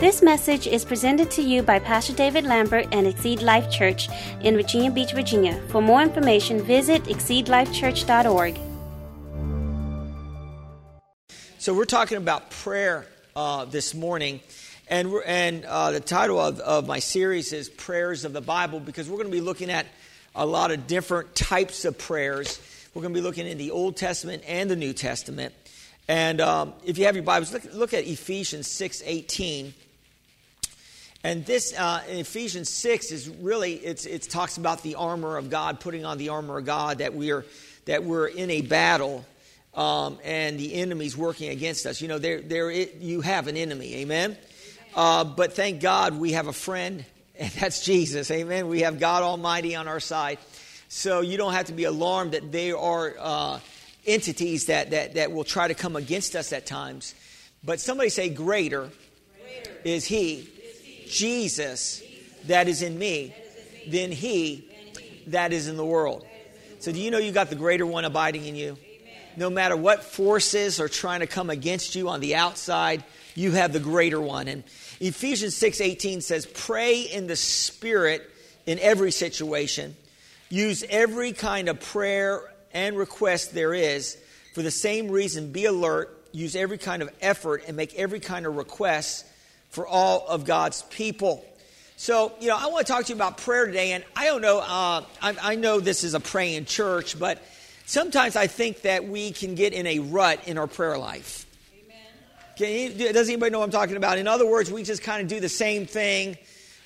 This message is presented to you by Pastor David Lambert and Exceed Life Church in Virginia Beach, Virginia. For more information, visit exceedlifechurch.org. So we're talking about prayer uh, this morning, and and uh, the title of, of my series is Prayers of the Bible because we're going to be looking at a lot of different types of prayers. We're going to be looking in the Old Testament and the New Testament. And um, if you have your Bibles, look, look at Ephesians six eighteen. And this uh, in Ephesians 6 is really it's it talks about the armor of God, putting on the armor of God that we are that we're in a battle um, and the enemy's working against us. You know, there there it, you have an enemy, amen. Uh, but thank God we have a friend, and that's Jesus, amen. We have God Almighty on our side, so you don't have to be alarmed that they are uh, entities that, that that will try to come against us at times. But somebody say, "Greater, greater. is He." Jesus that is in me than he that is in the world. So, do you know you got the greater one abiding in you? No matter what forces are trying to come against you on the outside, you have the greater one. And Ephesians 6:18 says, "Pray in the spirit in every situation. Use every kind of prayer and request there is. For the same reason, be alert, use every kind of effort and make every kind of request for all of God's people. So, you know, I want to talk to you about prayer today. And I don't know, uh, I, I, know this is a praying church, but sometimes I think that we can get in a rut in our prayer life. Amen. You, does anybody know what I'm talking about? In other words, we just kind of do the same thing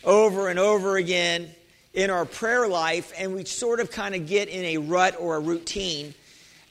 over and over again in our prayer life, and we sort of kind of get in a rut or a routine.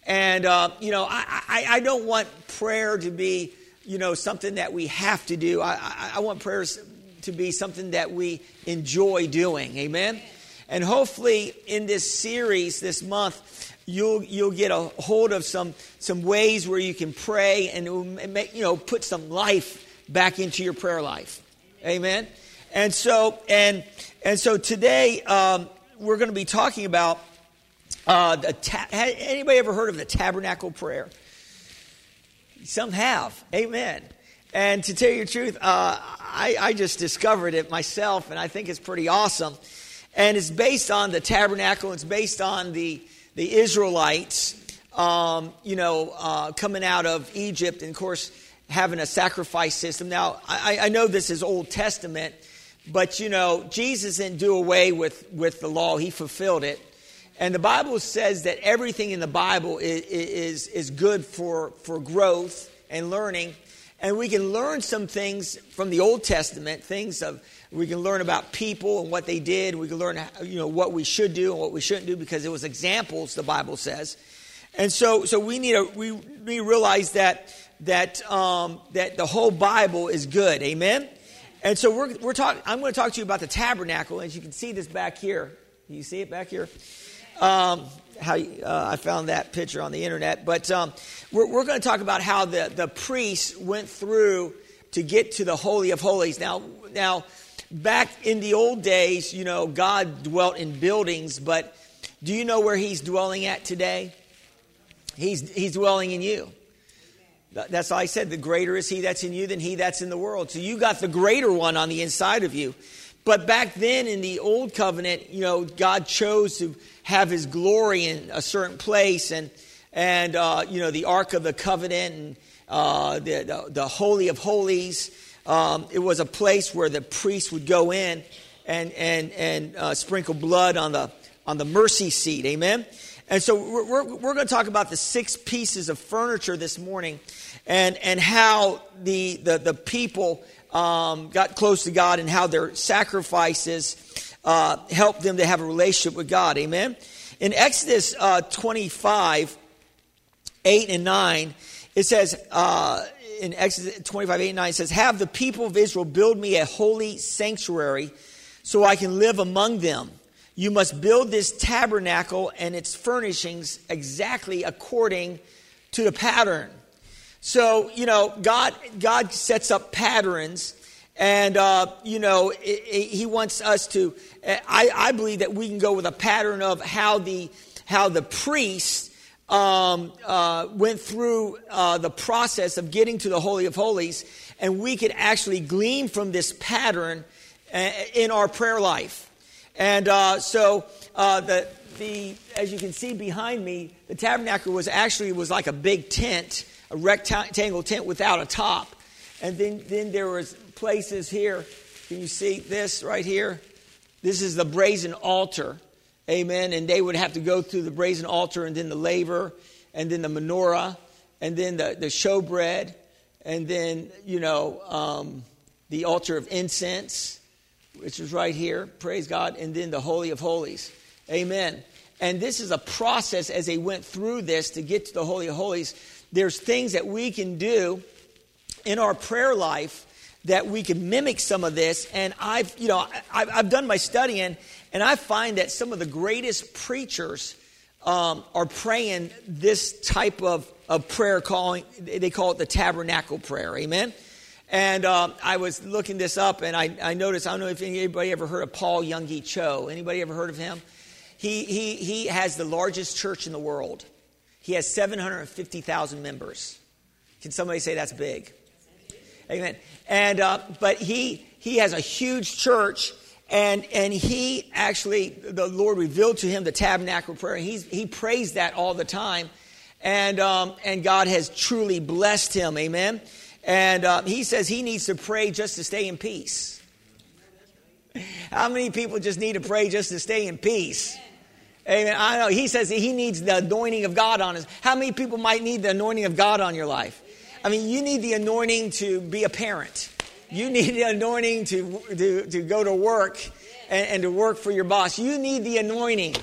And, uh, you know, I, I, I don't want prayer to be you know, something that we have to do. I, I, I want prayers to be something that we enjoy doing. Amen? And hopefully, in this series this month, you'll you'll get a hold of some some ways where you can pray and make, you know put some life back into your prayer life. Amen. And so and and so today um, we're going to be talking about uh, the ta- anybody ever heard of the tabernacle prayer? Some have. Amen. And to tell you the truth, uh, I, I just discovered it myself, and I think it's pretty awesome. And it's based on the tabernacle, it's based on the, the Israelites, um, you know, uh, coming out of Egypt, and of course, having a sacrifice system. Now, I, I know this is Old Testament, but you know, Jesus didn't do away with, with the law, he fulfilled it. And the Bible says that everything in the Bible is, is, is good for, for growth and learning. And we can learn some things from the Old Testament, things of we can learn about people and what they did. We can learn you know what we should do and what we shouldn't do because it was examples. The Bible says, and so so we need to we to realize that that um, that the whole Bible is good. Amen. And so we're we're talking. I'm going to talk to you about the tabernacle. As you can see this back here. You see it back here. Um, how uh, I found that picture on the internet. But um, we're, we're going to talk about how the, the priests went through to get to the Holy of Holies. Now, now, back in the old days, you know, God dwelt in buildings, but do you know where He's dwelling at today? He's, he's dwelling in you. That's why I said the greater is He that's in you than He that's in the world. So you got the greater one on the inside of you. But back then in the old covenant, you know, God chose to have his glory in a certain place and, and uh, you know, the Ark of the Covenant and uh, the, the, the, Holy of Holies. Um, it was a place where the priest would go in and, and, and uh, sprinkle blood on the, on the mercy seat. Amen? And so we're, we're, we're going to talk about the six pieces of furniture this morning and, and how the, the, the people um, got close to God and how their sacrifices uh, helped them to have a relationship with God. Amen. In Exodus uh, 25, 8 and 9, it says, uh, in Exodus 25, 8 and 9, it says, Have the people of Israel build me a holy sanctuary so I can live among them. You must build this tabernacle and its furnishings exactly according to the pattern so, you know, God, God sets up patterns, and, uh, you know, it, it, He wants us to. I, I believe that we can go with a pattern of how the, how the priests um, uh, went through uh, the process of getting to the Holy of Holies, and we could actually glean from this pattern uh, in our prayer life. And uh, so uh, the, the, as you can see behind me, the tabernacle was actually was like a big tent, a rectangle tent without a top. And then, then there was places here. Can you see this right here? This is the brazen altar. Amen. And they would have to go through the brazen altar and then the laver and then the menorah and then the, the showbread and then, you know, um, the altar of incense, which is right here. Praise God. And then the Holy of Holies. Amen. And this is a process as they went through this to get to the Holy of Holies. There's things that we can do in our prayer life that we can mimic some of this. And I've, you know, I've, I've done my studying, and I find that some of the greatest preachers um, are praying this type of, of prayer, calling they call it the tabernacle prayer. Amen. And um, I was looking this up, and I, I, noticed. I don't know if anybody ever heard of Paul Yonggi Cho. Anybody ever heard of him? He he he has the largest church in the world. He has seven hundred fifty thousand members. Can somebody say that's big? Amen. And uh, but he he has a huge church, and and he actually the Lord revealed to him the tabernacle prayer. He's, he prays that all the time, and um, and God has truly blessed him. Amen. And uh, he says he needs to pray just to stay in peace. How many people just need to pray just to stay in peace? Amen. I know. He says he needs the anointing of God on us. How many people might need the anointing of God on your life? I mean, you need the anointing to be a parent. You need the anointing to, to, to go to work and, and to work for your boss. You need the anointing.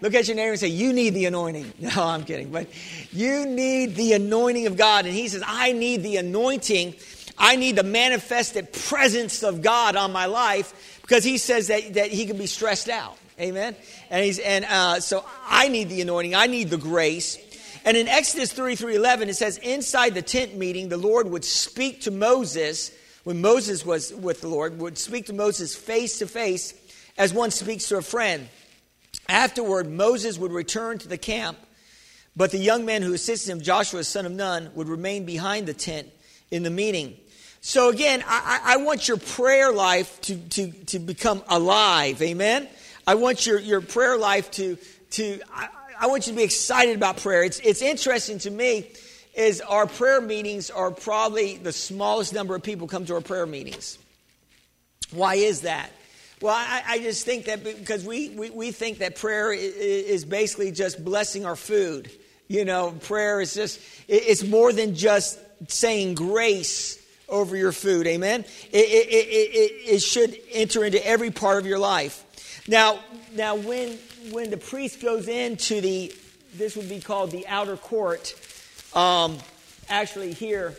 Look at your neighbor and say, You need the anointing. No, I'm kidding. But you need the anointing of God. And he says, I need the anointing. I need the manifested presence of God on my life because he says that, that he can be stressed out. Amen. And he's and uh, so I need the anointing. I need the grace. And in Exodus 33 11, it says, Inside the tent meeting, the Lord would speak to Moses, when Moses was with the Lord, would speak to Moses face to face as one speaks to a friend. Afterward, Moses would return to the camp, but the young man who assisted him, Joshua, son of Nun, would remain behind the tent in the meeting. So again, I, I want your prayer life to, to, to become alive. Amen. I want your, your prayer life to, to I want you to be excited about prayer. It's, it's interesting to me is our prayer meetings are probably the smallest number of people come to our prayer meetings. Why is that? Well, I, I just think that because we, we, we think that prayer is basically just blessing our food. You know, prayer is just, it's more than just saying grace over your food. Amen? It, it, it, it, should enter into every part of your life. Now, now when when the priest goes into the, this would be called the outer court, um, actually here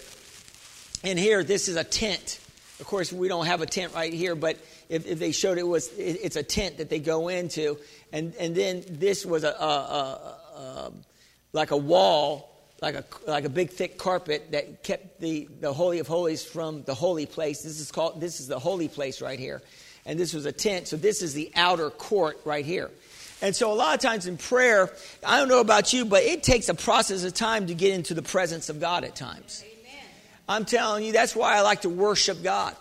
and here, this is a tent. Of course, we don't have a tent right here, but if, if they showed it was, it, it's a tent that they go into, and and then this was a, a, a, a like a wall, like a like a big thick carpet that kept the the holy of holies from the holy place. This is called this is the holy place right here, and this was a tent. So this is the outer court right here. And so, a lot of times in prayer, I don't know about you, but it takes a process of time to get into the presence of God at times. Amen. I'm telling you, that's why I like to worship God.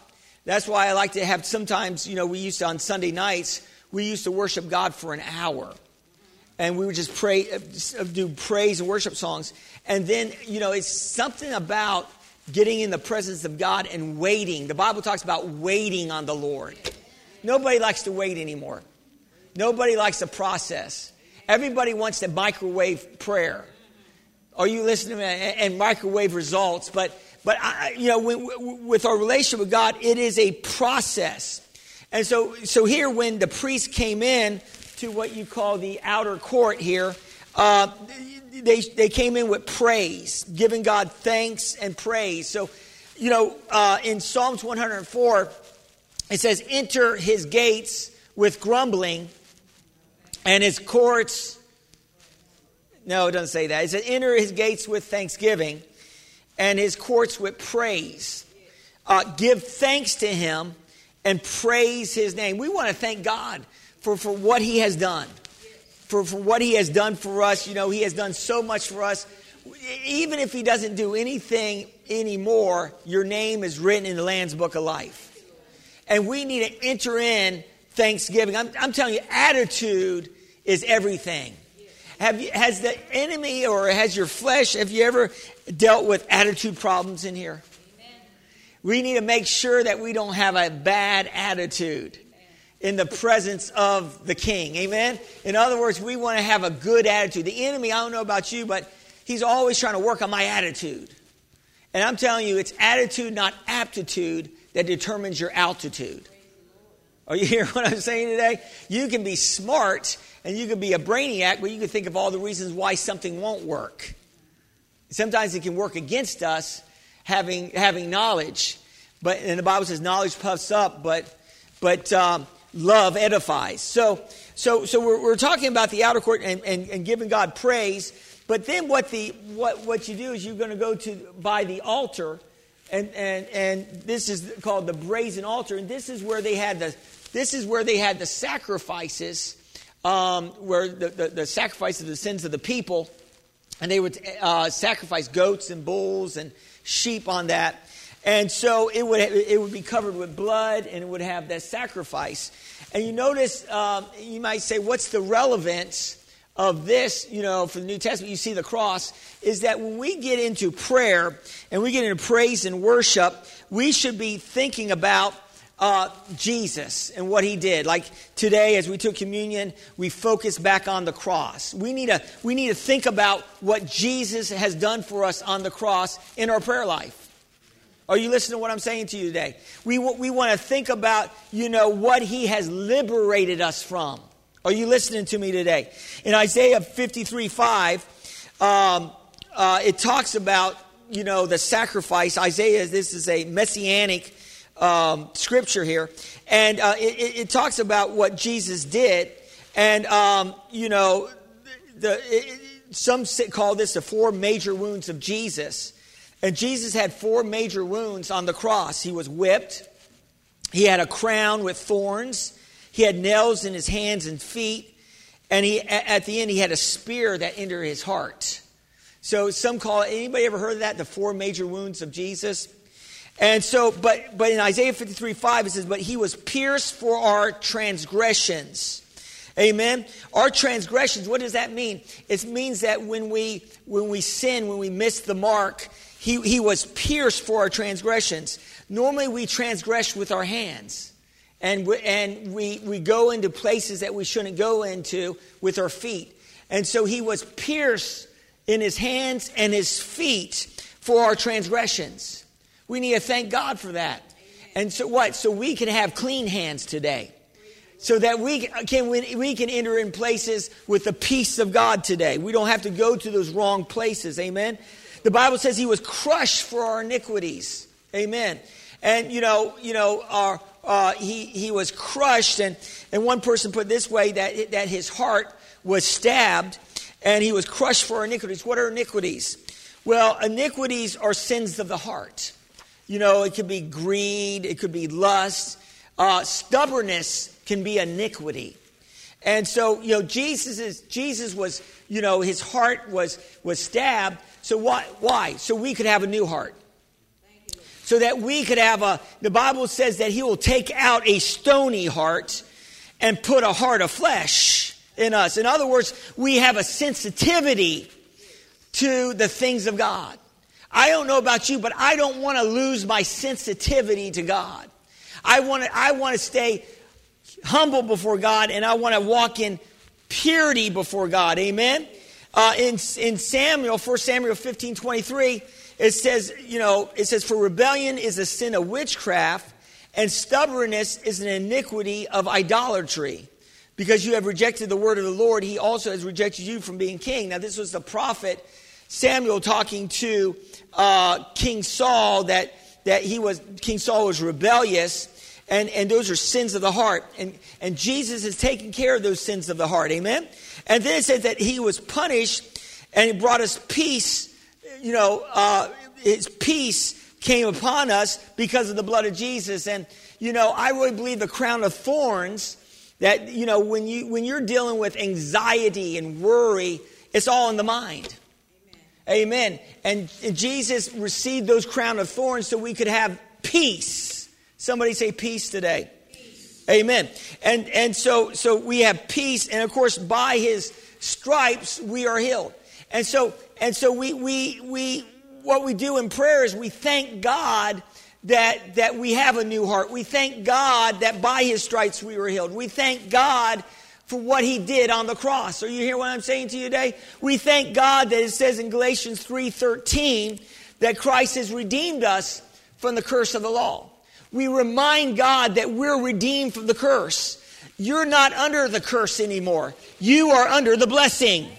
That's why I like to have sometimes, you know, we used to on Sunday nights, we used to worship God for an hour. And we would just pray, uh, do praise and worship songs. And then, you know, it's something about getting in the presence of God and waiting. The Bible talks about waiting on the Lord. Nobody likes to wait anymore. Nobody likes the process. Everybody wants to microwave prayer. Are you listening to me? And microwave results. But, but I, you know, when, with our relationship with God, it is a process. And so, so here, when the priest came in to what you call the outer court here, uh, they, they came in with praise, giving God thanks and praise. So, you know, uh, in Psalms 104, it says, Enter his gates with grumbling and his courts. No, it doesn't say that. It says, enter his gates with thanksgiving and his courts with praise. Uh, give thanks to him and praise his name. We want to thank God for, for what he has done. for, for what he has done for us. You know, he has done so much for us. Even if he doesn't do anything anymore, your name is written in the Lamb's Book of Life. And we need to enter in thanksgiving. I'm, I'm telling you, attitude is everything. Have you, has the enemy or has your flesh, have you ever dealt with attitude problems in here? We need to make sure that we don't have a bad attitude in the presence of the king. Amen? In other words, we want to have a good attitude. The enemy, I don't know about you, but he's always trying to work on my attitude. And I'm telling you, it's attitude, not aptitude, that determines your altitude. Are you hearing what I'm saying today? You can be smart and you can be a brainiac, but you can think of all the reasons why something won't work. Sometimes it can work against us having, having knowledge. But and the Bible says knowledge puffs up, but but um, love edifies. So so so we're, we're talking about the outer court and, and, and giving God praise. But then what the what what you do is you're going to go to by the altar, and and and this is called the brazen altar, and this is where they had the this is where they had the sacrifices, um, where the, the, the sacrifice of the sins of the people, and they would uh, sacrifice goats and bulls and sheep on that. And so it would, it would be covered with blood and it would have that sacrifice. And you notice, um, you might say, what's the relevance of this, you know, for the New Testament? You see the cross, is that when we get into prayer and we get into praise and worship, we should be thinking about uh, Jesus and what he did. Like today, as we took communion, we focus back on the cross. We need, to, we need to think about what Jesus has done for us on the cross in our prayer life. Are you listening to what I'm saying to you today? We, we want to think about, you know, what he has liberated us from. Are you listening to me today? In Isaiah 53 5, um, uh, it talks about, you know, the sacrifice. Isaiah, this is a messianic um, scripture here, and uh, it, it, talks about what Jesus did, and um, you know, the, it, some call this the four major wounds of Jesus, and Jesus had four major wounds on the cross. He was whipped, he had a crown with thorns, he had nails in his hands and feet, and he at the end he had a spear that entered his heart. So some call it, anybody ever heard of that? The four major wounds of Jesus? And so, but, but in Isaiah 53 5, it says, But he was pierced for our transgressions. Amen. Our transgressions, what does that mean? It means that when we when we sin, when we miss the mark, he, he was pierced for our transgressions. Normally we transgress with our hands. And, we, and we, we go into places that we shouldn't go into with our feet. And so he was pierced in his hands and his feet for our transgressions. We need to thank God for that. And so what? So we can have clean hands today. So that we can, we can enter in places with the peace of God today. We don't have to go to those wrong places. Amen. The Bible says he was crushed for our iniquities. Amen. And you know, you know, our, uh, he, he was crushed, and, and one person put it this way that, that his heart was stabbed and he was crushed for iniquities. What are iniquities? Well, iniquities are sins of the heart. You know, it could be greed, it could be lust. Uh, stubbornness can be iniquity. And so, you know, Jesus is Jesus was, you know, his heart was was stabbed. So why why? So we could have a new heart. So that we could have a the Bible says that he will take out a stony heart and put a heart of flesh in us. In other words, we have a sensitivity to the things of God. I don't know about you, but I don't want to lose my sensitivity to God. I want to, I want to stay humble before God and I want to walk in purity before God. Amen? Uh, in, in Samuel, 1 Samuel 15 23, it says, you know, it says, For rebellion is a sin of witchcraft, and stubbornness is an iniquity of idolatry. Because you have rejected the word of the Lord, he also has rejected you from being king. Now, this was the prophet Samuel talking to uh, King Saul that, that he was, King Saul was rebellious, and, and those are sins of the heart. And, and Jesus is taking care of those sins of the heart. Amen? And then it says that he was punished and he brought us peace. You know, uh, his peace came upon us because of the blood of Jesus. And, you know, I really believe the crown of thorns That, you know, when, you, when you're dealing with anxiety and worry, it's all in the mind. Amen. Amen. And, Jesus received those crown of thorns so we could have peace. Somebody say peace today. Peace. Amen. And, and so, so we have peace. And of course, by his stripes, we are healed. And so, and so we, we, we, what we do in prayer is we thank God that, that we have a new heart. We thank God that by his stripes we were healed. We thank God for what he did on the cross. Are you hear what I'm saying to you today? We thank God that it says in Galatians 3:13 that Christ has redeemed us from the curse of the law. We remind God that we're redeemed from the curse. You're not under the curse anymore. You are under the blessing.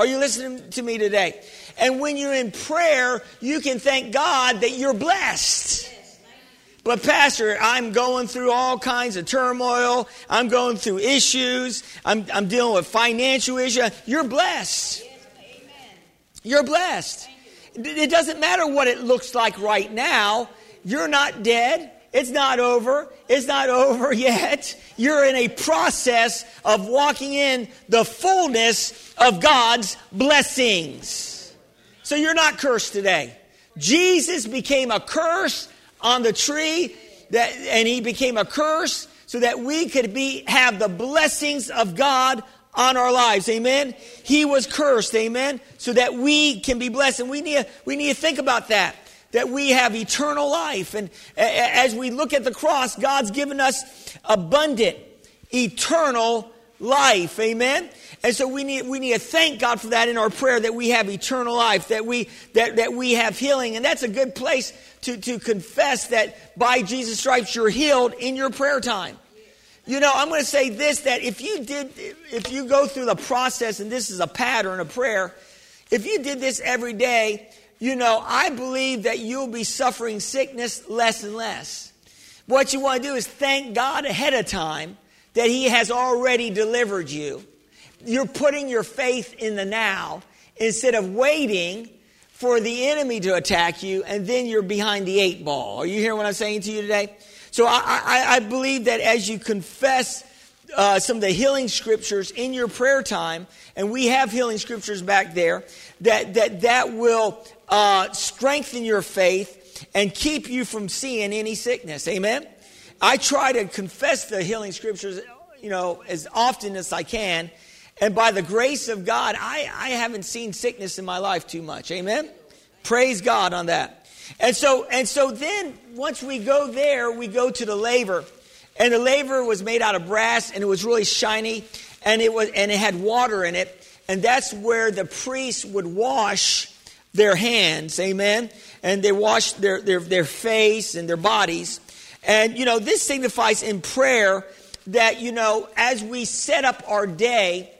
Are you listening to me today? And when you're in prayer, you can thank God that you're blessed. But, Pastor, I'm going through all kinds of turmoil. I'm going through issues. I'm, I'm dealing with financial issues. You're blessed. You're blessed. It doesn't matter what it looks like right now. You're not dead. It's not over. It's not over yet. You're in a process of walking in the fullness of God's blessings. So you're not cursed today. Jesus became a curse on the tree that, and he became a curse so that we could be, have the blessings of God on our lives. Amen. He was cursed. Amen. So that we can be blessed. And we need, we need to think about that. That we have eternal life. And as we look at the cross, God's given us abundant, eternal life. Amen. And so we need, we need to thank God for that in our prayer that we have eternal life, that we, that, that we have healing. And that's a good place to, to confess that by Jesus' stripes you're healed in your prayer time. You know, I'm going to say this that if you did, if you go through the process, and this is a pattern of prayer, if you did this every day, you know, I believe that you'll be suffering sickness less and less. What you want to do is thank God ahead of time that He has already delivered you you're putting your faith in the now instead of waiting for the enemy to attack you and then you're behind the eight ball. Are you hearing what I'm saying to you today? So I, I, I believe that as you confess uh, some of the healing scriptures in your prayer time, and we have healing scriptures back there, that that, that will uh, strengthen your faith and keep you from seeing any sickness. Amen? I try to confess the healing scriptures, you know, as often as I can and by the grace of God, I, I haven't seen sickness in my life too much. Amen? Praise God on that. And so, and so then once we go there, we go to the laver. And the laver was made out of brass and it was really shiny and it was and it had water in it. And that's where the priests would wash their hands, amen. And they washed their, their, their face and their bodies. And you know, this signifies in prayer that, you know, as we set up our day,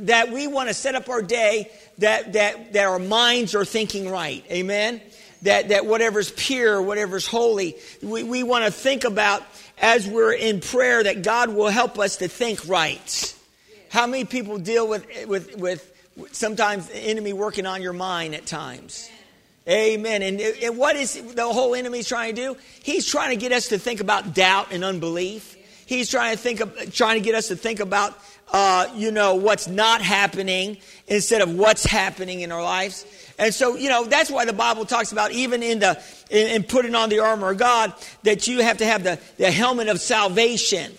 that we want to set up our day that, that, that our minds are thinking right. Amen? That, that whatever's pure, whatever's holy, we, we want to think about as we're in prayer that God will help us to think right. How many people deal with, with, with sometimes the enemy working on your mind at times? Amen. And, and what is the whole enemy trying to do? He's trying to get us to think about doubt and unbelief. He's trying to think of, trying to get us to think about uh, you know, what's not happening instead of what's happening in our lives. And so, you know, that's why the Bible talks about even in the, in, in putting on the armor of God, that you have to have the, the helmet of salvation.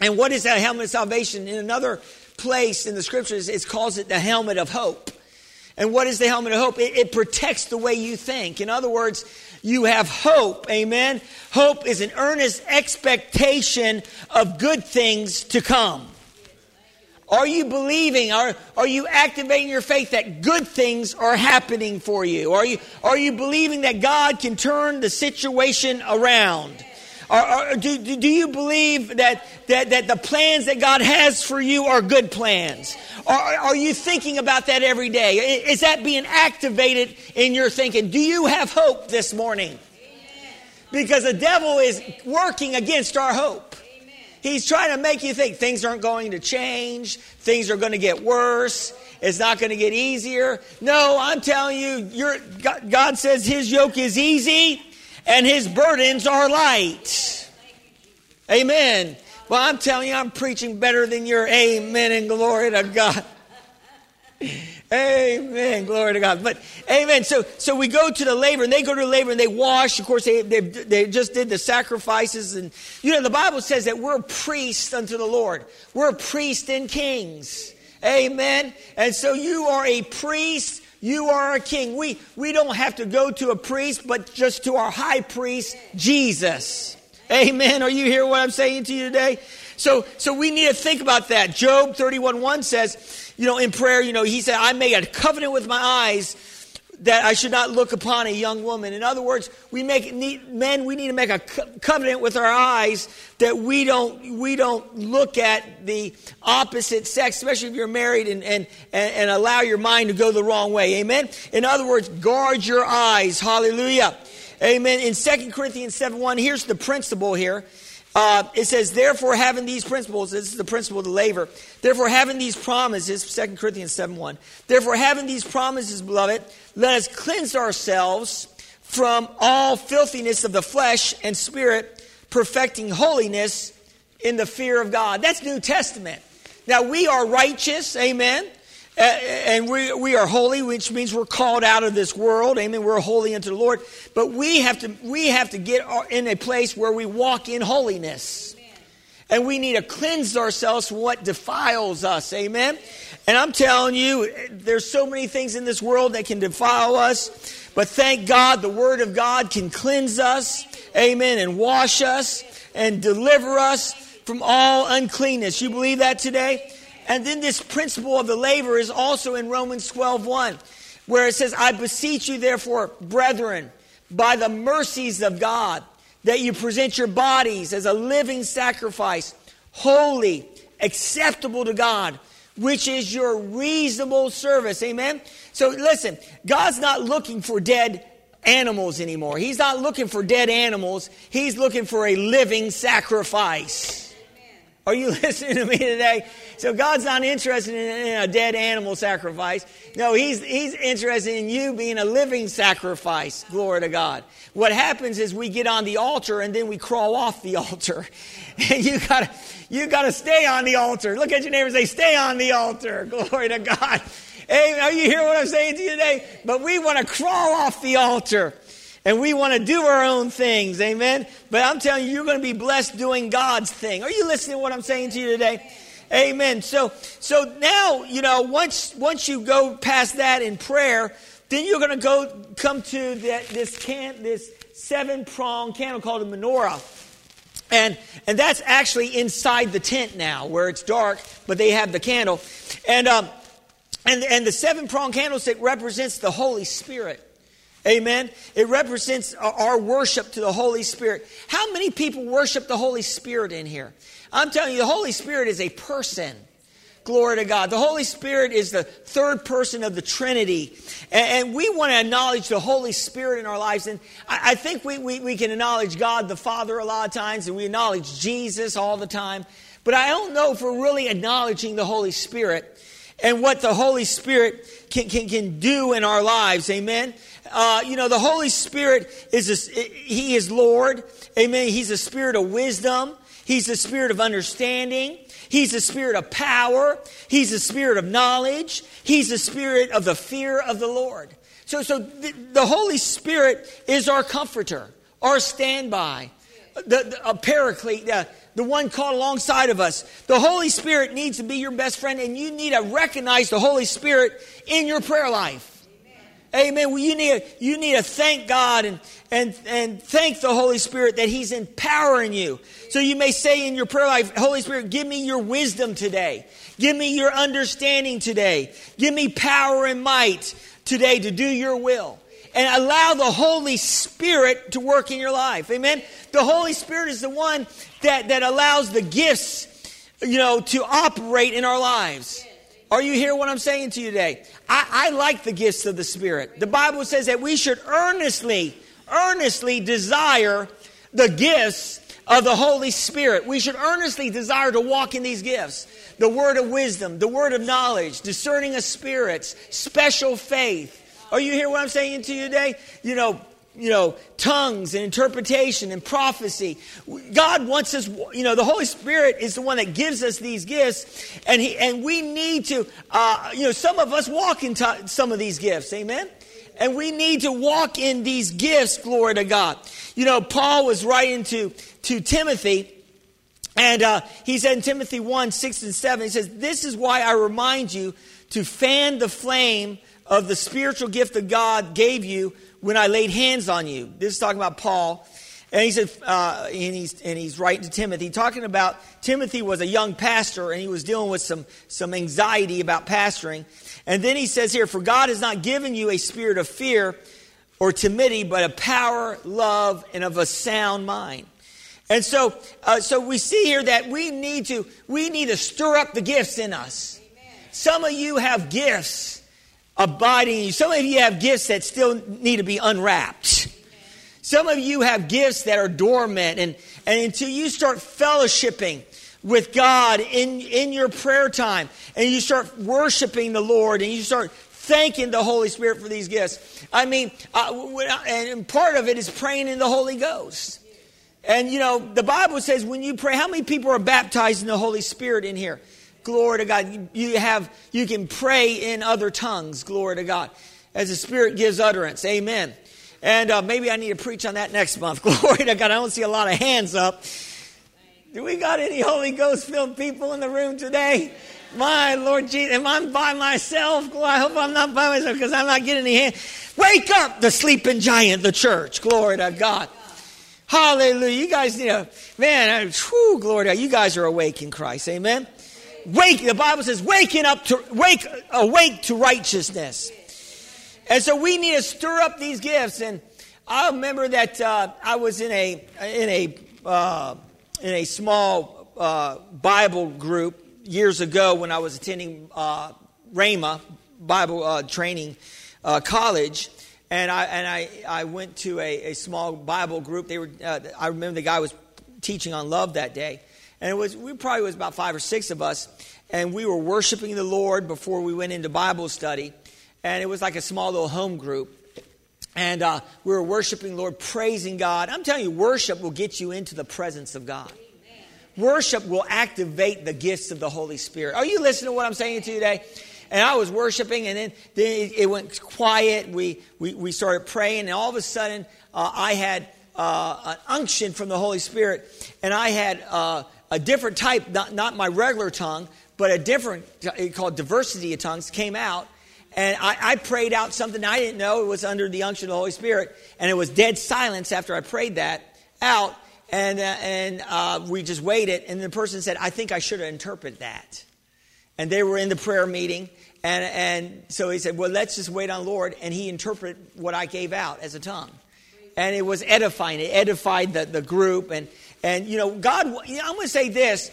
And what is that helmet of salvation? In another place in the scriptures, it calls it the helmet of hope. And what is the helmet of hope? It, it, protects the way you think. In other words, you have hope. Amen. Hope is an earnest expectation of good things to come. Are you believing? Are, are you activating your faith that good things are happening for you? Are you, are you believing that God can turn the situation around? Are, do, do you believe that, that, that the plans that God has for you are good plans? Are, are you thinking about that every day? Is that being activated in your thinking? Do you have hope this morning? Because the devil is working against our hope. He's trying to make you think things aren't going to change, things are going to get worse, it's not going to get easier. No, I'm telling you, God says His yoke is easy and His burdens are light. Amen. Well, I'm telling you, I'm preaching better than your amen and glory to God. Amen. Glory to God. But amen. So so we go to the laver and they go to the laver and they wash. Of course, they, they, they just did the sacrifices. And you know, the Bible says that we're priests unto the Lord. We're priests and kings. Amen. And so you are a priest. You are a king. We we don't have to go to a priest, but just to our high priest, Jesus. Amen. Are you hearing what I'm saying to you today? So so we need to think about that. Job 31 1 says, you know, in prayer, you know, he said, I made a covenant with my eyes that I should not look upon a young woman. In other words, we make need, men we need to make a co- covenant with our eyes that we don't we don't look at the opposite sex, especially if you're married, and and and, allow your mind to go the wrong way. Amen. In other words, guard your eyes. Hallelujah. Amen. In 2 Corinthians 7 1, here's the principle here. Uh, it says, therefore, having these principles, this is the principle of the laver. Therefore, having these promises, 2 Corinthians 7 1. Therefore, having these promises, beloved, let us cleanse ourselves from all filthiness of the flesh and spirit, perfecting holiness in the fear of God. That's New Testament. Now, we are righteous, amen and we, we are holy, which means we're called out of this world. Amen. We're holy unto the Lord. But we have to, we have to get in a place where we walk in holiness. And we need to cleanse ourselves from what defiles us. Amen. And I'm telling you, there's so many things in this world that can defile us. But thank God the Word of God can cleanse us. Amen. And wash us and deliver us from all uncleanness. You believe that today? And then this principle of the laver is also in Romans 12 1, where it says, I beseech you, therefore, brethren, by the mercies of God, that you present your bodies as a living sacrifice, holy, acceptable to God, which is your reasonable service. Amen? So listen, God's not looking for dead animals anymore. He's not looking for dead animals. He's looking for a living sacrifice. Are you listening to me today? So God's not interested in, a dead animal sacrifice. No, he's, he's interested in you being a living sacrifice. Glory to God. What happens is we get on the altar and then we crawl off the altar. And you gotta, you gotta stay on the altar. Look at your neighbor and say, stay on the altar. Glory to God. Hey, are you hearing what I'm saying to you today? But we want to crawl off the altar and we want to do our own things. Amen. But I'm telling you, you're going to be blessed doing God's thing. Are you listening to what I'm saying to you today? Amen. So, so now, you know, once, once you go past that in prayer, then you're going to go come to that, this can, this seven prong candle called a menorah. And, and that's actually inside the tent now where it's dark, but they have the candle. And, um, and, and the seven prong candlestick represents the Holy Spirit. Amen. It represents our worship to the Holy Spirit. How many people worship the Holy Spirit in here? I'm telling you, the Holy Spirit is a person. Glory to God. The Holy Spirit is the third person of the Trinity. And, we want to acknowledge the Holy Spirit in our lives. And I, I think we, we, we can acknowledge God the Father a lot of times, and we acknowledge Jesus all the time. But I don't know if we're really acknowledging the Holy Spirit and what the Holy Spirit can, can, can do in our lives. Amen. Uh, you know, the Holy Spirit is, a, He is Lord. Amen. He's a spirit of wisdom. He's a spirit of understanding. He's a spirit of power. He's a spirit of knowledge. He's a spirit of the fear of the Lord. So, so the, the Holy Spirit is our comforter, our standby, the, the a paraclete, uh, the one called alongside of us. The Holy Spirit needs to be your best friend, and you need to recognize the Holy Spirit in your prayer life. Amen. Well, you need to, you need to thank God and, and, and thank the Holy Spirit that He's empowering you. So you may say in your prayer life, Holy Spirit, give me your wisdom today. Give me your understanding today. Give me power and might today to do your will. And allow the Holy Spirit to work in your life. Amen. The Holy Spirit is the one that, that allows the gifts, you know, to operate in our lives. Are you hearing what I'm saying to you today? I, I like the gifts of the Spirit. The Bible says that we should earnestly, earnestly desire the gifts of the Holy Spirit. We should earnestly desire to walk in these gifts the word of wisdom, the word of knowledge, discerning of spirits, special faith. Are you hearing what I'm saying to you today? You know, you know, tongues and interpretation and prophecy. God wants us, you know, the Holy Spirit is the one that gives us these gifts, and he, and we need to, uh, you know, some of us walk into some of these gifts. Amen. And we need to walk in these gifts. Glory to God. You know, Paul was writing to to Timothy. And uh, he said in Timothy 1 6 and 7, he says, This is why I remind you to fan the flame of the spiritual gift that God gave you when I laid hands on you. This is talking about Paul. And he said, uh, and, he's, and he's writing to Timothy, talking about Timothy was a young pastor and he was dealing with some, some anxiety about pastoring. And then he says here, For God has not given you a spirit of fear or timidity, but of power, love, and of a sound mind. And so, uh, so we see here that we need to we need to stir up the gifts in us. Amen. Some of you have gifts abiding. Some of you have gifts that still need to be unwrapped. Some of you have gifts that are dormant, and, and until you start fellowshipping with God in, in your prayer time, and you start worshiping the Lord, and you start thanking the Holy Spirit for these gifts. I mean, uh, and part of it is praying in the Holy Ghost. And you know, the Bible says when you pray, how many people are baptized in the Holy Spirit in here? Glory to God. You have you can pray in other tongues. Glory to God. As the Spirit gives utterance. Amen. And uh, maybe I need to preach on that next month. Glory to God. I don't see a lot of hands up. Do we got any Holy Ghost filled people in the room today? My Lord Jesus, am I by myself? I hope I'm not by myself because I'm not getting any hands. Wake up, the sleeping giant, the church. Glory to God. Hallelujah. You guys need a, man, whew, glory to God. You guys are awake in Christ. Amen. Wake, the Bible says, waking up to, wake, awake to righteousness. And so we need to stir up these gifts. And I remember that uh, I was in a, in a, uh, in a small uh, Bible group years ago when I was attending uh, Bible uh, training uh, college and I and I, I went to a, a small Bible group. They were uh, I remember the guy was teaching on love that day, and it was we probably was about five or six of us, and we were worshiping the Lord before we went into Bible study, and it was like a small little home group, and uh, we were worshiping Lord, praising God. I'm telling you, worship will get you into the presence of God. Worship will activate the gifts of the Holy Spirit. Are you listening to what I'm saying to you today? and I was worshiping, and then, then it, went quiet. We, we, we started praying, and all of a sudden, uh, I had uh, an unction from the Holy Spirit, and I had uh, a different type, not, not my regular tongue, but a different, called diversity of tongues, came out. And I, I, prayed out something I didn't know it was under the unction of the Holy Spirit, and it was dead silence after I prayed that out. And, uh, and uh, we just waited, and the person said, I think I should have interpreted that. And they were in the prayer meeting, and, and so he said, Well, let's just wait on Lord. And he interpreted what I gave out as a tongue. And it was edifying. It edified the, the group. And, and, you know, God, you know, I'm going to say this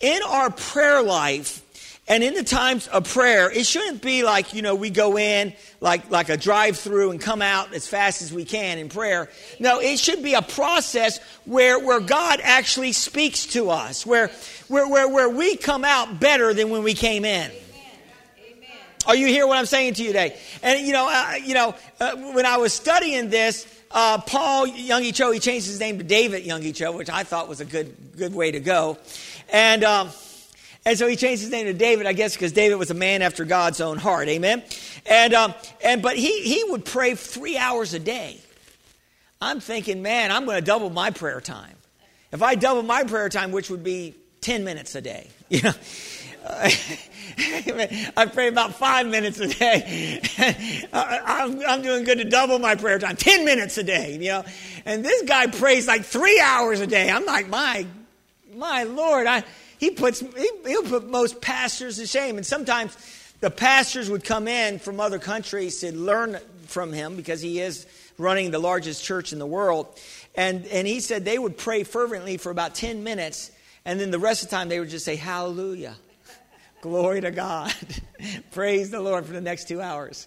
in our prayer life, and in the times of prayer, it shouldn't be like, you know, we go in like, like a drive through and come out as fast as we can in prayer. No, it should be a process where, where God actually speaks to us, where, where, where, where we come out better than when we came in. Are you hear what I'm saying to you today? And you know, uh, you know, uh, when I was studying this, uh, Paul Yonggi Cho, he changed his name to David Yonggi Cho, which I thought was a good good way to go. And um, and so he changed his name to David, I guess, because David was a man after God's own heart. Amen. And um, and but he he would pray three hours a day. I'm thinking, man, I'm going to double my prayer time. If I double my prayer time, which would be ten minutes a day, you know. I pray about five minutes a day. I'm, I'm, doing good to double my prayer time, 10 minutes a day, you know. And this guy prays like three hours a day. I'm like, my, my Lord, I, he puts, he, he'll put most pastors to shame. And sometimes the pastors would come in from other countries to learn from him because he is running the largest church in the world. And, and he said they would pray fervently for about 10 minutes. And then the rest of the time they would just say, Hallelujah. Glory to God. Praise the Lord for the next two hours.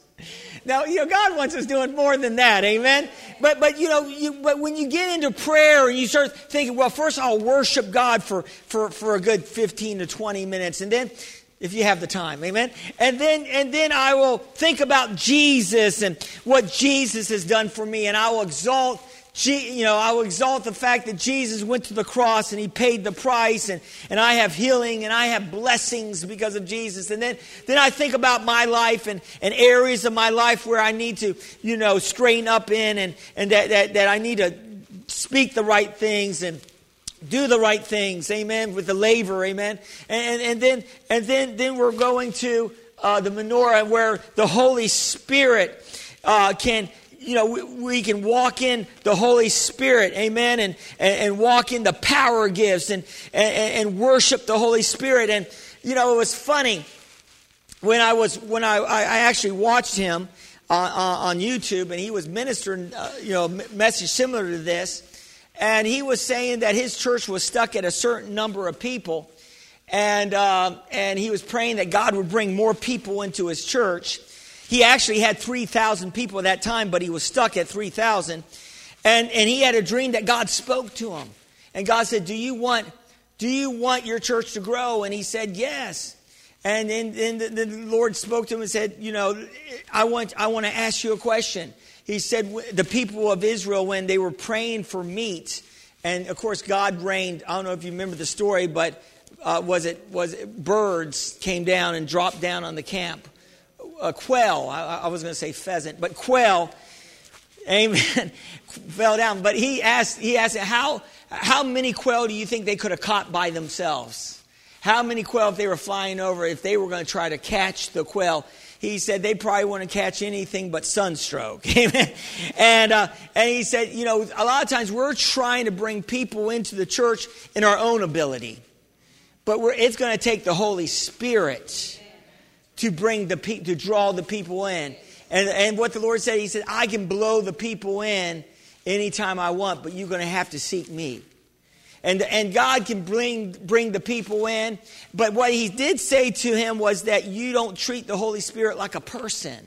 Now, you know, God wants us doing more than that, amen? But, but you know, you, but when you get into prayer and you start thinking, well, first I'll worship God for, for, for a good 15 to 20 minutes, and then if you have the time. Amen. And then and then I will think about Jesus and what Jesus has done for me and I will exalt you know, I will exalt the fact that Jesus went to the cross and he paid the price and, and I have healing and I have blessings because of Jesus. And then, then I think about my life and, and areas of my life where I need to, you know, strain up in and, and that, that, that I need to speak the right things and do the right things, amen, with the laver, amen. And, and then, and then, then we're going to uh, the menorah where the Holy Spirit uh, can, you know, we, we, can walk in the Holy Spirit, amen, and, and, and walk in the power gifts and, and, and, worship the Holy Spirit. And, you know, it was funny when I was, when I, I actually watched him uh, uh, on YouTube and he was ministering, uh, you know, message similar to this and he was saying that his church was stuck at a certain number of people, and uh, and he was praying that God would bring more people into his church. He actually had three thousand people at that time, but he was stuck at three thousand, and and he had a dream that God spoke to him, and God said, "Do you want do you want your church to grow?" And he said, "Yes." And then, then the, the Lord spoke to him and said, "You know, I want I want to ask you a question." he said the people of Israel, when they were praying for meat, and of course God rained, I don't know if you remember the story, but uh, was, it, was it birds came down and dropped down on the camp? A quail, I, I was going to say pheasant, but quail, amen, fell down. But he asked, he asked how, how many quail do you think they could have caught by themselves? How many quail, if they were flying over, if they were going to try to catch the quail, he said they probably wouldn't catch anything but sunstroke. Amen. And, uh, and he said, you know, a lot of times we're trying to bring people into the church in our own ability, but it's going to take the Holy Spirit to bring the pe- to draw the people in. And, and what the Lord said, He said, I can blow the people in anytime I want, but you're going to have to seek me and, and God can bring, bring the people in. But what he did say to him was that you don't treat the Holy Spirit like a person.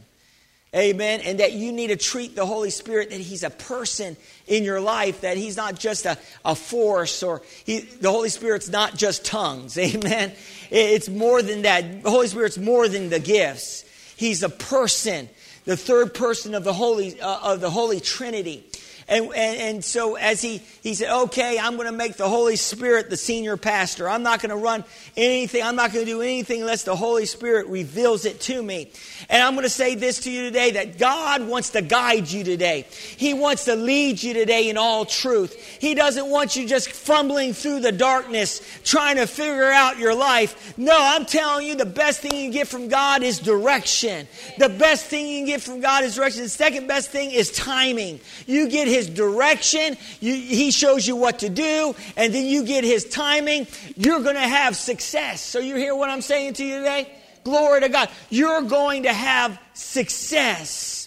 Amen. And that you need to treat the Holy Spirit that He's a person in your life, that He's not just a, a force or he, the Holy Spirit's not just tongues. Amen. It's more than that. The Holy Spirit's more than the gifts. He's a person, the third person of the Holy, uh, of the Holy Trinity. And, and, and so as he, he said, okay, I'm going to make the Holy Spirit the senior pastor. I'm not going to run anything. I'm not going to do anything unless the Holy Spirit reveals it to me. And I'm going to say this to you today that God wants to guide you today. He wants to lead you today in all truth. He doesn't want you just fumbling through the darkness trying to figure out your life. No, I'm telling you the best thing you can get from God is direction. The best thing you can get from God is direction. The second best thing is timing. You get His his direction, you, He shows you what to do, and then you get His timing, you're going to have success. So, you hear what I'm saying to you today? Glory to God. You're going to have success.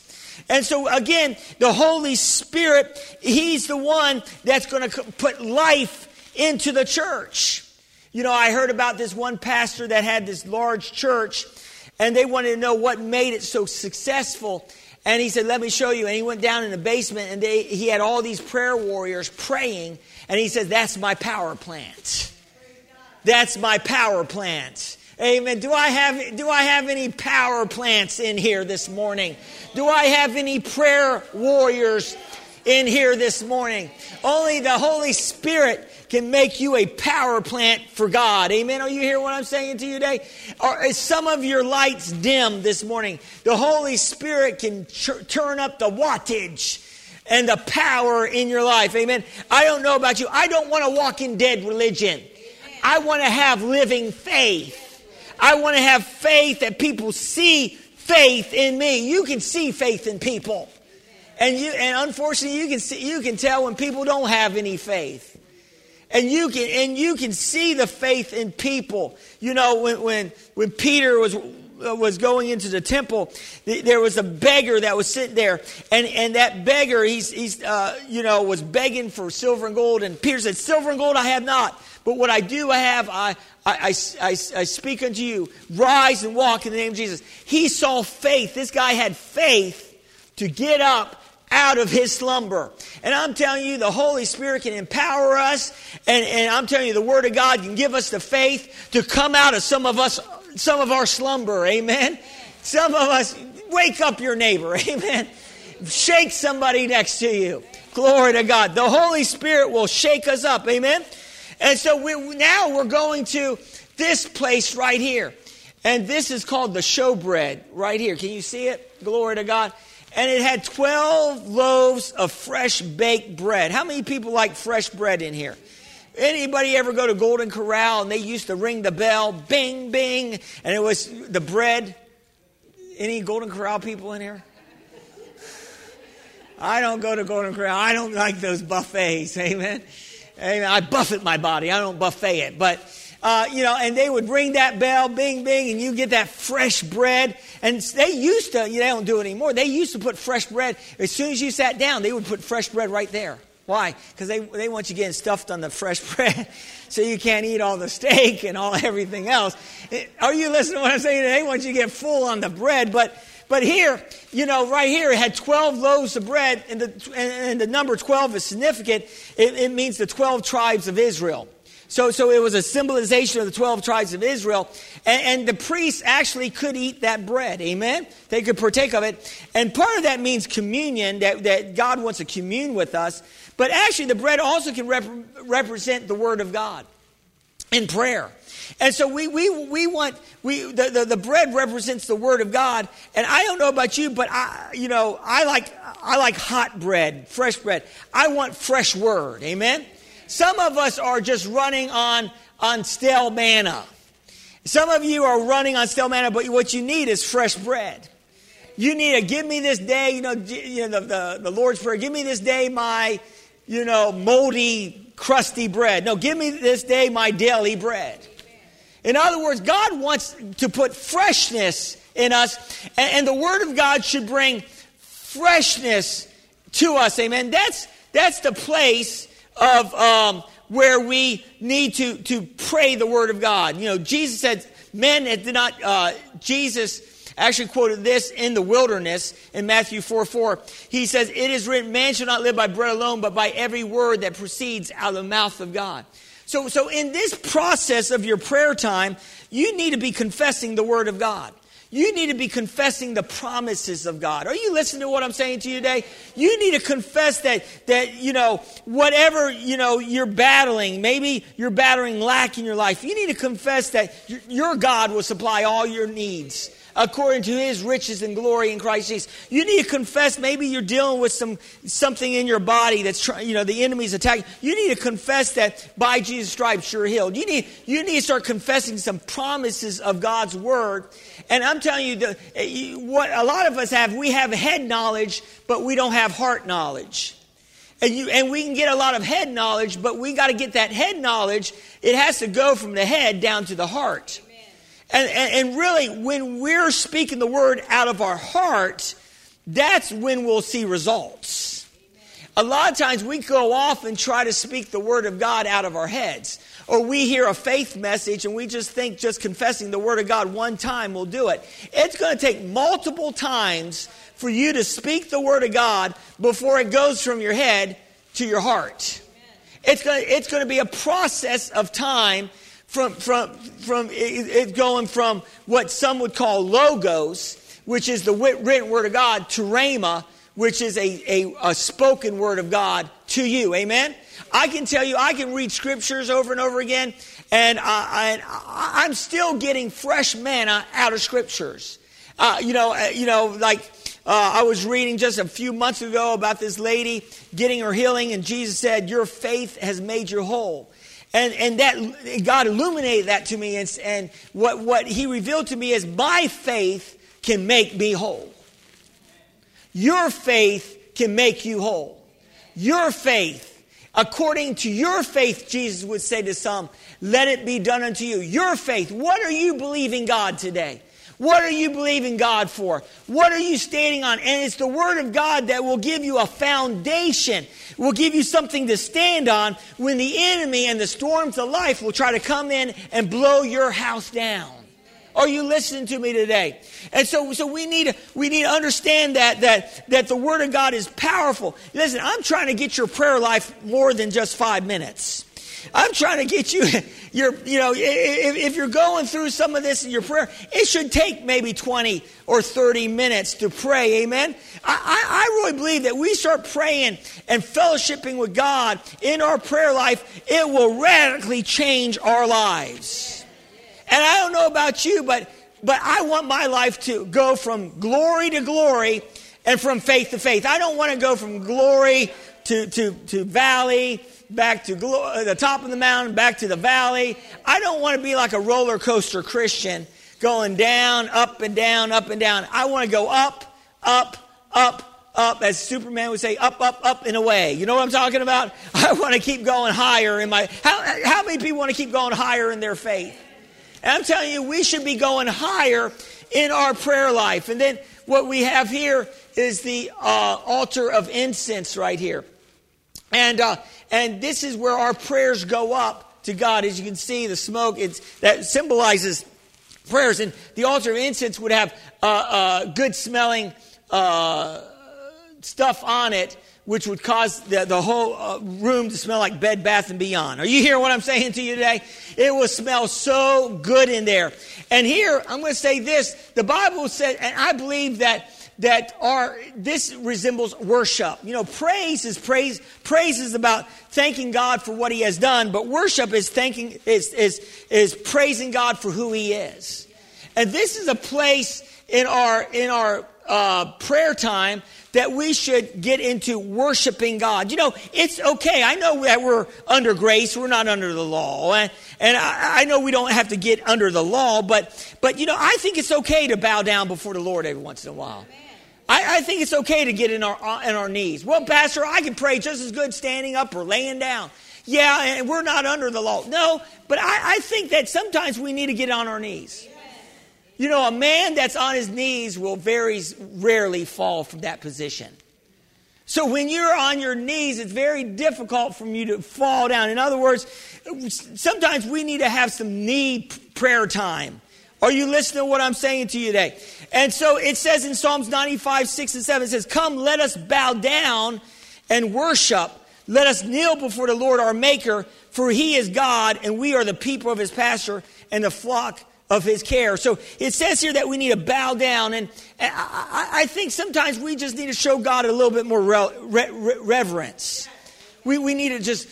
And so, again, the Holy Spirit, He's the one that's going to put life into the church. You know, I heard about this one pastor that had this large church, and they wanted to know what made it so successful. And he said, Let me show you. And he went down in the basement and they, he had all these prayer warriors praying. And he said, That's my power plant. That's my power plant. Amen. Do I have do I have any power plants in here this morning? Do I have any prayer warriors in here this morning? Only the Holy Spirit can make you a power plant for God. Amen. Are you hear what I'm saying to you today? Are is some of your lights dim this morning? The Holy Spirit can ch- turn up the wattage and the power in your life. Amen. I don't know about you. I don't want to walk in dead religion. I want to have living faith. I want to have faith that people see faith in me. You can see faith in people. And you and unfortunately you can see you can tell when people don't have any faith. And you can, and you can see the faith in people. You know, when, when, when Peter was, was going into the temple, there was a beggar that was sitting there, and, and that beggar, he's, he's uh, you know, was begging for silver and gold, and Peter said, "Silver and gold I have not, but what I do I have, I, I, I, I, speak unto you. Rise and walk in the name of Jesus." He saw faith. This guy had faith to get up out of his slumber. And I'm telling you, the Holy Spirit can empower us. And, and I'm telling you, the Word of God can give us the faith to come out of some of us, some of our slumber. Amen. Some of us wake up your neighbor. Amen. Shake somebody next to you. Glory to God. The Holy Spirit will shake us up. Amen. And so we, now we're going to this place right here. And this is called the showbread right here. Can you see it? Glory to God. And it had 12 loaves of fresh baked bread. How many people like fresh bread in here? Anybody ever go to Golden Corral and they used to ring the bell, bing, bing, and it was the bread? Any Golden Corral people in here? I don't go to Golden Corral. I don't like those buffets. Amen. Amen. I buffet my body. I don't buffet it. But uh, you know, and they would ring that bell, bing, bing, and you get that fresh bread. And they used to, they don't do it anymore. They used to put fresh bread, as soon as you sat down, they would put fresh bread right there. Why? Because they, they want you getting stuffed on the fresh bread so you can't eat all the steak and all everything else. Are you listening to what I'm saying? They want you to get full on the bread, but but here, you know, right here, it had 12 loaves of bread, and the, and the number 12 is significant. It, it means the 12 tribes of Israel. So, so it was a symbolization of the 12 tribes of Israel. And, and, the priests actually could eat that bread. Amen? They could partake of it. And part of that means communion, that, that God wants to commune with us. But actually, the bread also can rep- represent the Word of God in prayer. And so we, we, we want, we, the, the, the, bread represents the Word of God. And I don't know about you, but I, you know, I like, I like hot bread, fresh bread. I want fresh Word. Amen? Some of us are just running on, on stale manna. Some of you are running on stale manna, but what you need is fresh bread. You need to give me this day, you know, you know the, the, the Lord's Prayer, give me this day my, you know, moldy, crusty bread. No, give me this day my daily bread. In other words, God wants to put freshness in us, and, and the Word of God should bring freshness to us. Amen. That's, that's the place of um, where we need to, to pray the word of God. You know, Jesus said, men did not, uh, Jesus actually quoted this in the wilderness in Matthew 4 4. He says, It is written, man shall not live by bread alone, but by every word that proceeds out of the mouth of God. So, so in this process of your prayer time, you need to be confessing the word of God. You need to be confessing the promises of God. Are you listening to what I'm saying to you today? You need to confess that, that, you know, whatever, you know, you're battling, maybe you're battling lack in your life, you need to confess that your God will supply all your needs according to his riches and glory in Christ Jesus. You need to confess maybe you're dealing with some something in your body that's trying, you know, the enemy's attacking. You need to confess that by Jesus' stripes you're healed. You need you need to start confessing some promises of God's word. And I'm telling you, eh, what a lot of us have, we have head knowledge, but we don't have heart knowledge. And, you, and we can get a lot of head knowledge, but we got to get that head knowledge. It has to go from the head down to the heart. And, and, and really, when we're speaking the word out of our heart, that's when we'll see results. A lot of times we go off and try to speak the word of God out of our heads. Or we hear a faith message and we just think just confessing the word of God one time will do it. It's going to take multiple times for you to speak the word of God before it goes from your head to your heart. It's going to, it's going to be a process of time from, from, from it, going from what some would call logos, which is the written word of God, to rhema, which is a, a, a, spoken word of God to you. Amen? I can tell you, I can read scriptures over and over again, and, I, am still getting fresh manna out of scriptures. Uh, you know, uh, you know, like uh, I was reading just a few months ago about this lady getting her healing, and Jesus said, "Your faith has made you whole." And, and that, God illuminated that to me. And, and what, what He revealed to me is my faith can make me whole. Your faith can make you whole. Your faith, according to your faith, Jesus would say to some, let it be done unto you. Your faith. What are you believing God today? What are you believing God for? What are you standing on? And it's the Word of God that will give you a foundation, will give you something to stand on when the enemy and the storms of life will try to come in and blow your house down. Are you listening to me today? And so, so we need we need to understand that, that, that the Word of God is powerful. Listen, I'm trying to get your prayer life more than just five minutes. I'm trying to get you, you're, you know, if, if you're going through some of this in your prayer, it should take maybe 20 or 30 minutes to pray. Amen. I, I, I really believe that we start praying and fellowshipping with God in our prayer life, it will radically change our lives. And I don't know about you, but but I want my life to go from glory to glory and from faith to faith. I don't want to go from glory to, to, to valley, back to glo- uh, the top of the mountain, back to the valley. I don't want to be like a roller coaster Christian going down, up and down, up and down. I want to go up, up, up, up, as Superman would say, up, up, up and away. You know what I'm talking about? I want to keep going higher in my. How, how many people want to keep going higher in their faith? And I'm telling you, we should be going higher in our prayer life. And then what we have here is the uh, altar of incense right here. And, uh, and this is where our prayers go up to God. As you can see, the smoke it's, that symbolizes prayers. And the altar of incense would have uh, uh good smelling uh, stuff on it which would cause the, the whole uh, room to smell like Bed Bath and Beyond. Are you hearing what I'm saying to you today? It will smell so good in there. And here, I'm going to say this. The Bible said, and I believe that that are this resembles worship. You know, praise is praise. Praise is about thanking God for what He has done, but worship is thanking is is is praising God for who He is. And this is a place in our in our uh, prayer time that we should get into worshiping God. You know, it's okay. I know that we're under grace. We're not under the law. And, and I, I, know we don't have to get under the law, but, but, you know, I think it's okay to bow down before the Lord every once in a while. I, I, think it's okay to get in our, uh, in our knees. Well, Pastor, I can pray just as good standing up or laying down. Yeah, and we're not under the law. No, but I, I think that sometimes we need to get on our knees. You know, a man that's on his knees will very rarely fall from that position. So when you're on your knees, it's very difficult for you to fall down. In other words, sometimes we need to have some knee prayer time. Are you listening to what I'm saying to you today? And so it says in Psalms 95, 6 and 7, it says, Come, let us bow down and worship. Let us kneel before the Lord our Maker, for he is God, and we are the people of his pasture and the flock of his care. So it says here that we need to bow down. And I, think sometimes we just need to show God a little bit more re- re- reverence. We, we need to just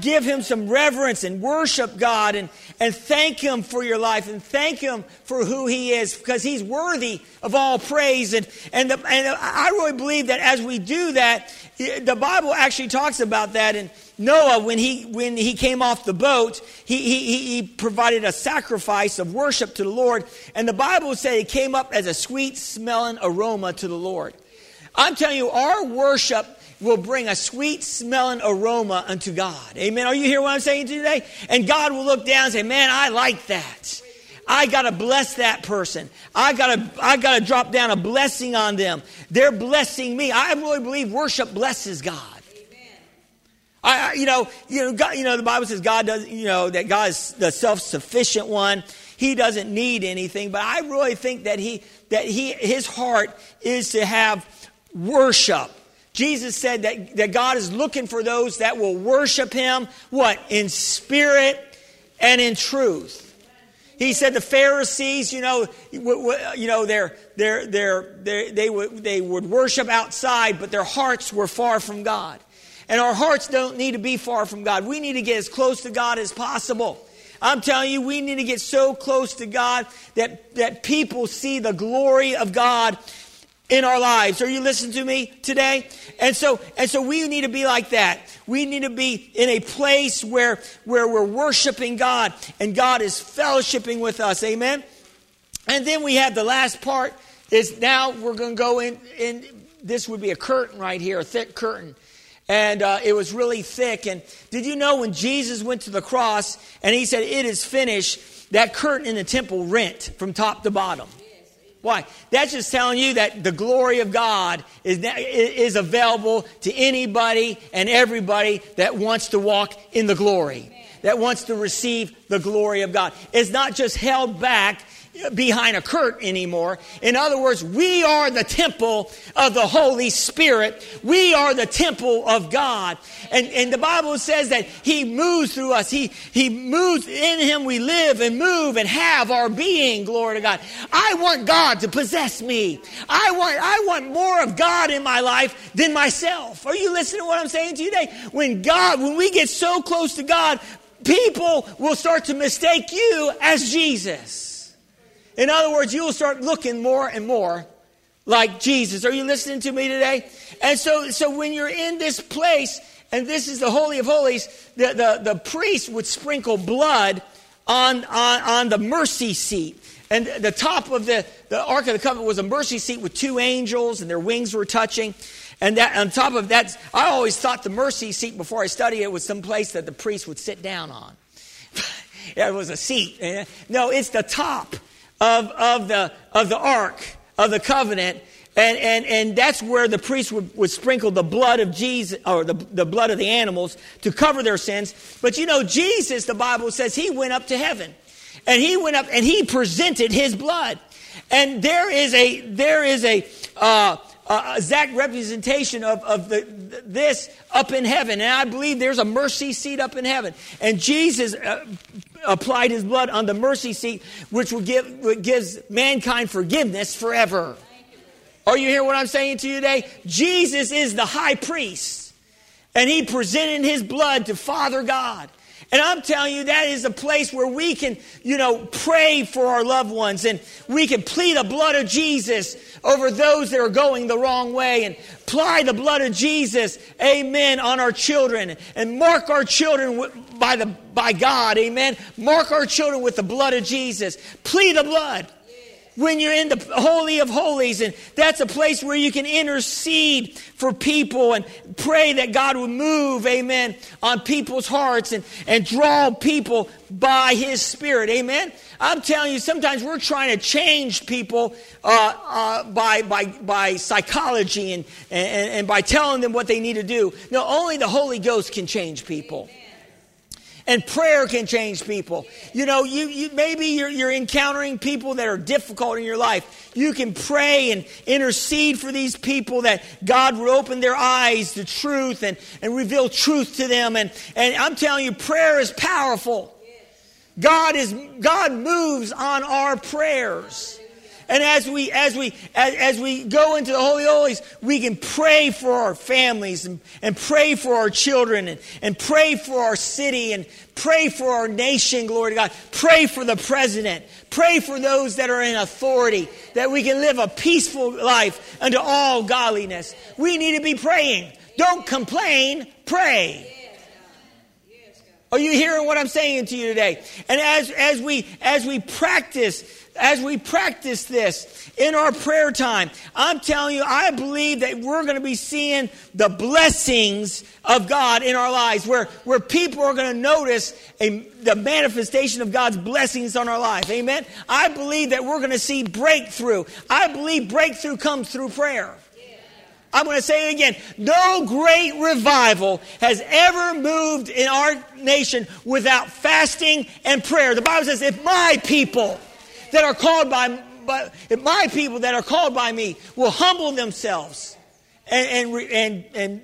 give him some reverence and worship God and, and thank him for your life and thank him for who he is because he's worthy of all praise. And, and, the, and I really believe that as we do that, the Bible actually talks about that. And Noah, when he, when he came off the boat, he, he, he provided a sacrifice of worship to the Lord. And the Bible said it came up as a sweet smelling aroma to the Lord. I'm telling you, our worship will bring a sweet smelling aroma unto God. Amen. Are you hear what I'm saying today? And God will look down and say, Man, I like that. I gotta bless that person. I gotta, I gotta drop down a blessing on them. They're blessing me. I really believe worship blesses God. I, you know, you know, God, you know, the Bible says God does, you know, that God is the self-sufficient one. He doesn't need anything, but I really think that he, that he, his heart is to have worship. Jesus said that, that God is looking for those that will worship Him, what? In spirit and in truth. He said the Pharisees, you know, you know, they're, they're, they're, they're, they, would, they would worship outside, but their hearts were far from God. And our hearts don't need to be far from God. We need to get as close to God as possible. I'm telling you, we need to get so close to God that, that people see the glory of God in our lives. Are you listening to me today? And so, and so we need to be like that. We need to be in a place where, where we're worshiping God and God is fellowshipping with us. Amen. And then we have the last part is now we're going to go in, in this would be a curtain right here, a thick curtain. And uh, it was really thick. And did you know when Jesus went to the cross and he said, It is finished, that curtain in the temple rent from top to bottom. Why? That's just telling you that the glory of God is, is available to anybody and everybody that wants to walk in the glory, that wants to receive the glory of God. It's not just held back behind a curtain anymore. In other words, we are the temple of the Holy Spirit. We are the temple of God. And, and the Bible says that He moves through us. He, he moves in Him. We live and move and have our being. Glory to God. I want God to possess me. I want, I want more of God in my life than myself. Are you listening to what I'm saying to you today? When God, when we get so close to God, people will start to mistake you as Jesus. In other words, you will start looking more and more like Jesus. Are you listening to me today? And so, so when you're in this place, and this is the Holy of Holies, the, the, the priest would sprinkle blood on, on, on the mercy seat. And the top of the, the Ark of the Covenant was a mercy seat with two angels, and their wings were touching. And that, on top of that, I always thought the mercy seat before I studied it was some place that the priest would sit down on. it was a seat. Eh? No, it's the top of, of, the, of the ark of the covenant. And, and, and that's where the priest would, would sprinkle the blood of Jesus, or the, the blood of the animals to cover their sins. But you know, Jesus, the Bible says, he went up to heaven. And he went up and he presented his blood. And there is a, there is a, uh, uh, exact representation of, of the, this up in heaven. And I believe there's a mercy seat up in heaven. And Jesus uh, applied his blood on the mercy seat, which will give, which gives mankind forgiveness forever. Are you hearing what I'm saying to you today? Jesus is the high priest, and he presented his blood to Father God. And I'm telling you, that is a place where we can, you know, pray for our loved ones and we can plead the blood of Jesus over those that are going the wrong way and apply the blood of Jesus, amen, on our children and mark our children by, the, by God, amen. Mark our children with the blood of Jesus. Plead the blood when you're in the Holy of Holies, and that's a place where you can intercede for people and pray that God would move, amen, on people's hearts and, and draw people by His Spirit, amen. I'm telling you, sometimes we're trying to change people uh, uh, by, by, by psychology and, and, and by telling them what they need to do. No, only the Holy Ghost can change people. Amen. And prayer can change people. You know, you, you maybe you're, you're encountering people that are difficult in your life. You can pray and intercede for these people that God would open their eyes to truth and, and reveal truth to them. And, and I'm telling you, prayer is powerful. God is God moves on our prayers. And as we, as we, as, as, we go into the Holy Holies, we can pray for our families and, and pray for our children and, and pray for our city and pray for our nation, glory to God. Pray for the president. Pray for those that are in authority, that we can live a peaceful life unto all godliness. We need to be praying. Don't complain, pray. Are you hearing what I'm saying to you today? And as, as we, as we practice as we practice this in our prayer time, I'm telling you, I believe that we're going to be seeing the blessings of God in our lives, where, where people are going to notice a, the manifestation of God's blessings on our life. Amen? I believe that we're going to see breakthrough. I believe breakthrough comes through prayer. I'm going to say it again. No great revival has ever moved in our nation without fasting and prayer. The Bible says, if my people, that are called by, by my people that are called by me will humble themselves and, and, and, and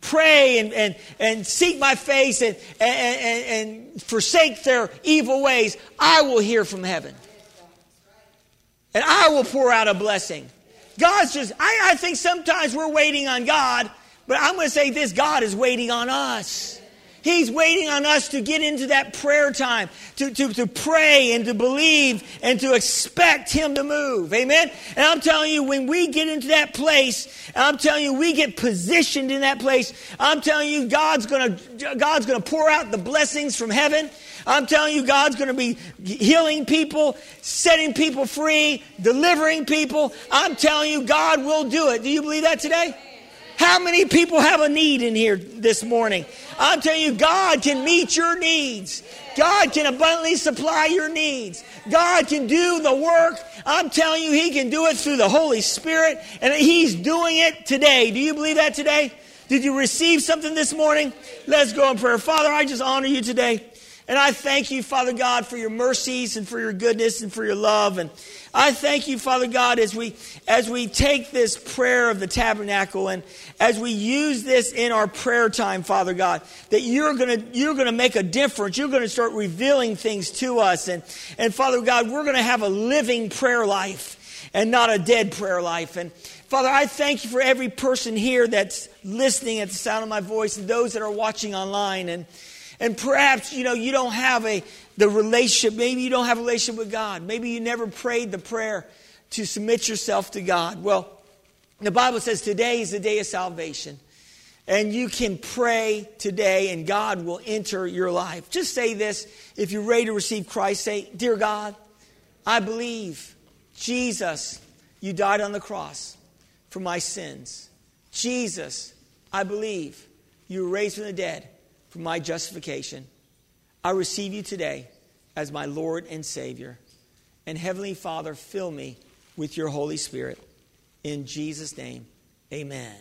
pray and, and, and seek my face and, and, and forsake their evil ways, I will hear from heaven. And I will pour out a blessing. God's just, I, I think sometimes we're waiting on God, but I'm going to say this God is waiting on us. He's waiting on us to get into that prayer time, to, to, to pray and to believe and to expect Him to move. Amen? And I'm telling you, when we get into that place, I'm telling you, we get positioned in that place, I'm telling you, God's gonna, God's gonna pour out the blessings from heaven. I'm telling you, God's going to be healing people, setting people free, delivering people. I'm telling you, God will do it. Do you believe that today? How many people have a need in here this morning? I'm telling you, God can meet your needs. God can abundantly supply your needs. God can do the work. I'm telling you, He can do it through the Holy Spirit, and He's doing it today. Do you believe that today? Did you receive something this morning? Let's go in prayer. Father, I just honor you today. And I thank you, Father God, for your mercies and for your goodness and for your love. And I thank you, Father God, as we, as we take this prayer of the tabernacle and as we use this in our prayer time, Father God, that you're going to, you're to make a difference. You're going to start revealing things to us. And, and Father God, we're going to have a living prayer life and not a dead prayer life. And Father, I thank you for every person here that's listening at the sound of my voice and those that are watching online. And, and perhaps, you know, you don't have a, the relationship, maybe you don't have a relationship with God. Maybe you never prayed the prayer to submit yourself to God. Well, the Bible says today is the day of salvation. And you can pray today and God will enter your life. Just say this if you're ready to receive Christ, say, Dear God, I believe Jesus, you died on the cross for my sins. Jesus, I believe you were raised from the dead for my justification. I receive you today as my Lord and Savior. And Heavenly Father, fill me with your Holy Spirit. In Jesus' name, amen.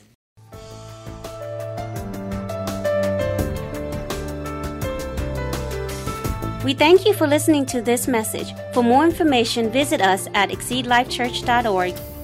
We thank you for listening to this message. For more information, visit us at exceedlifechurch.org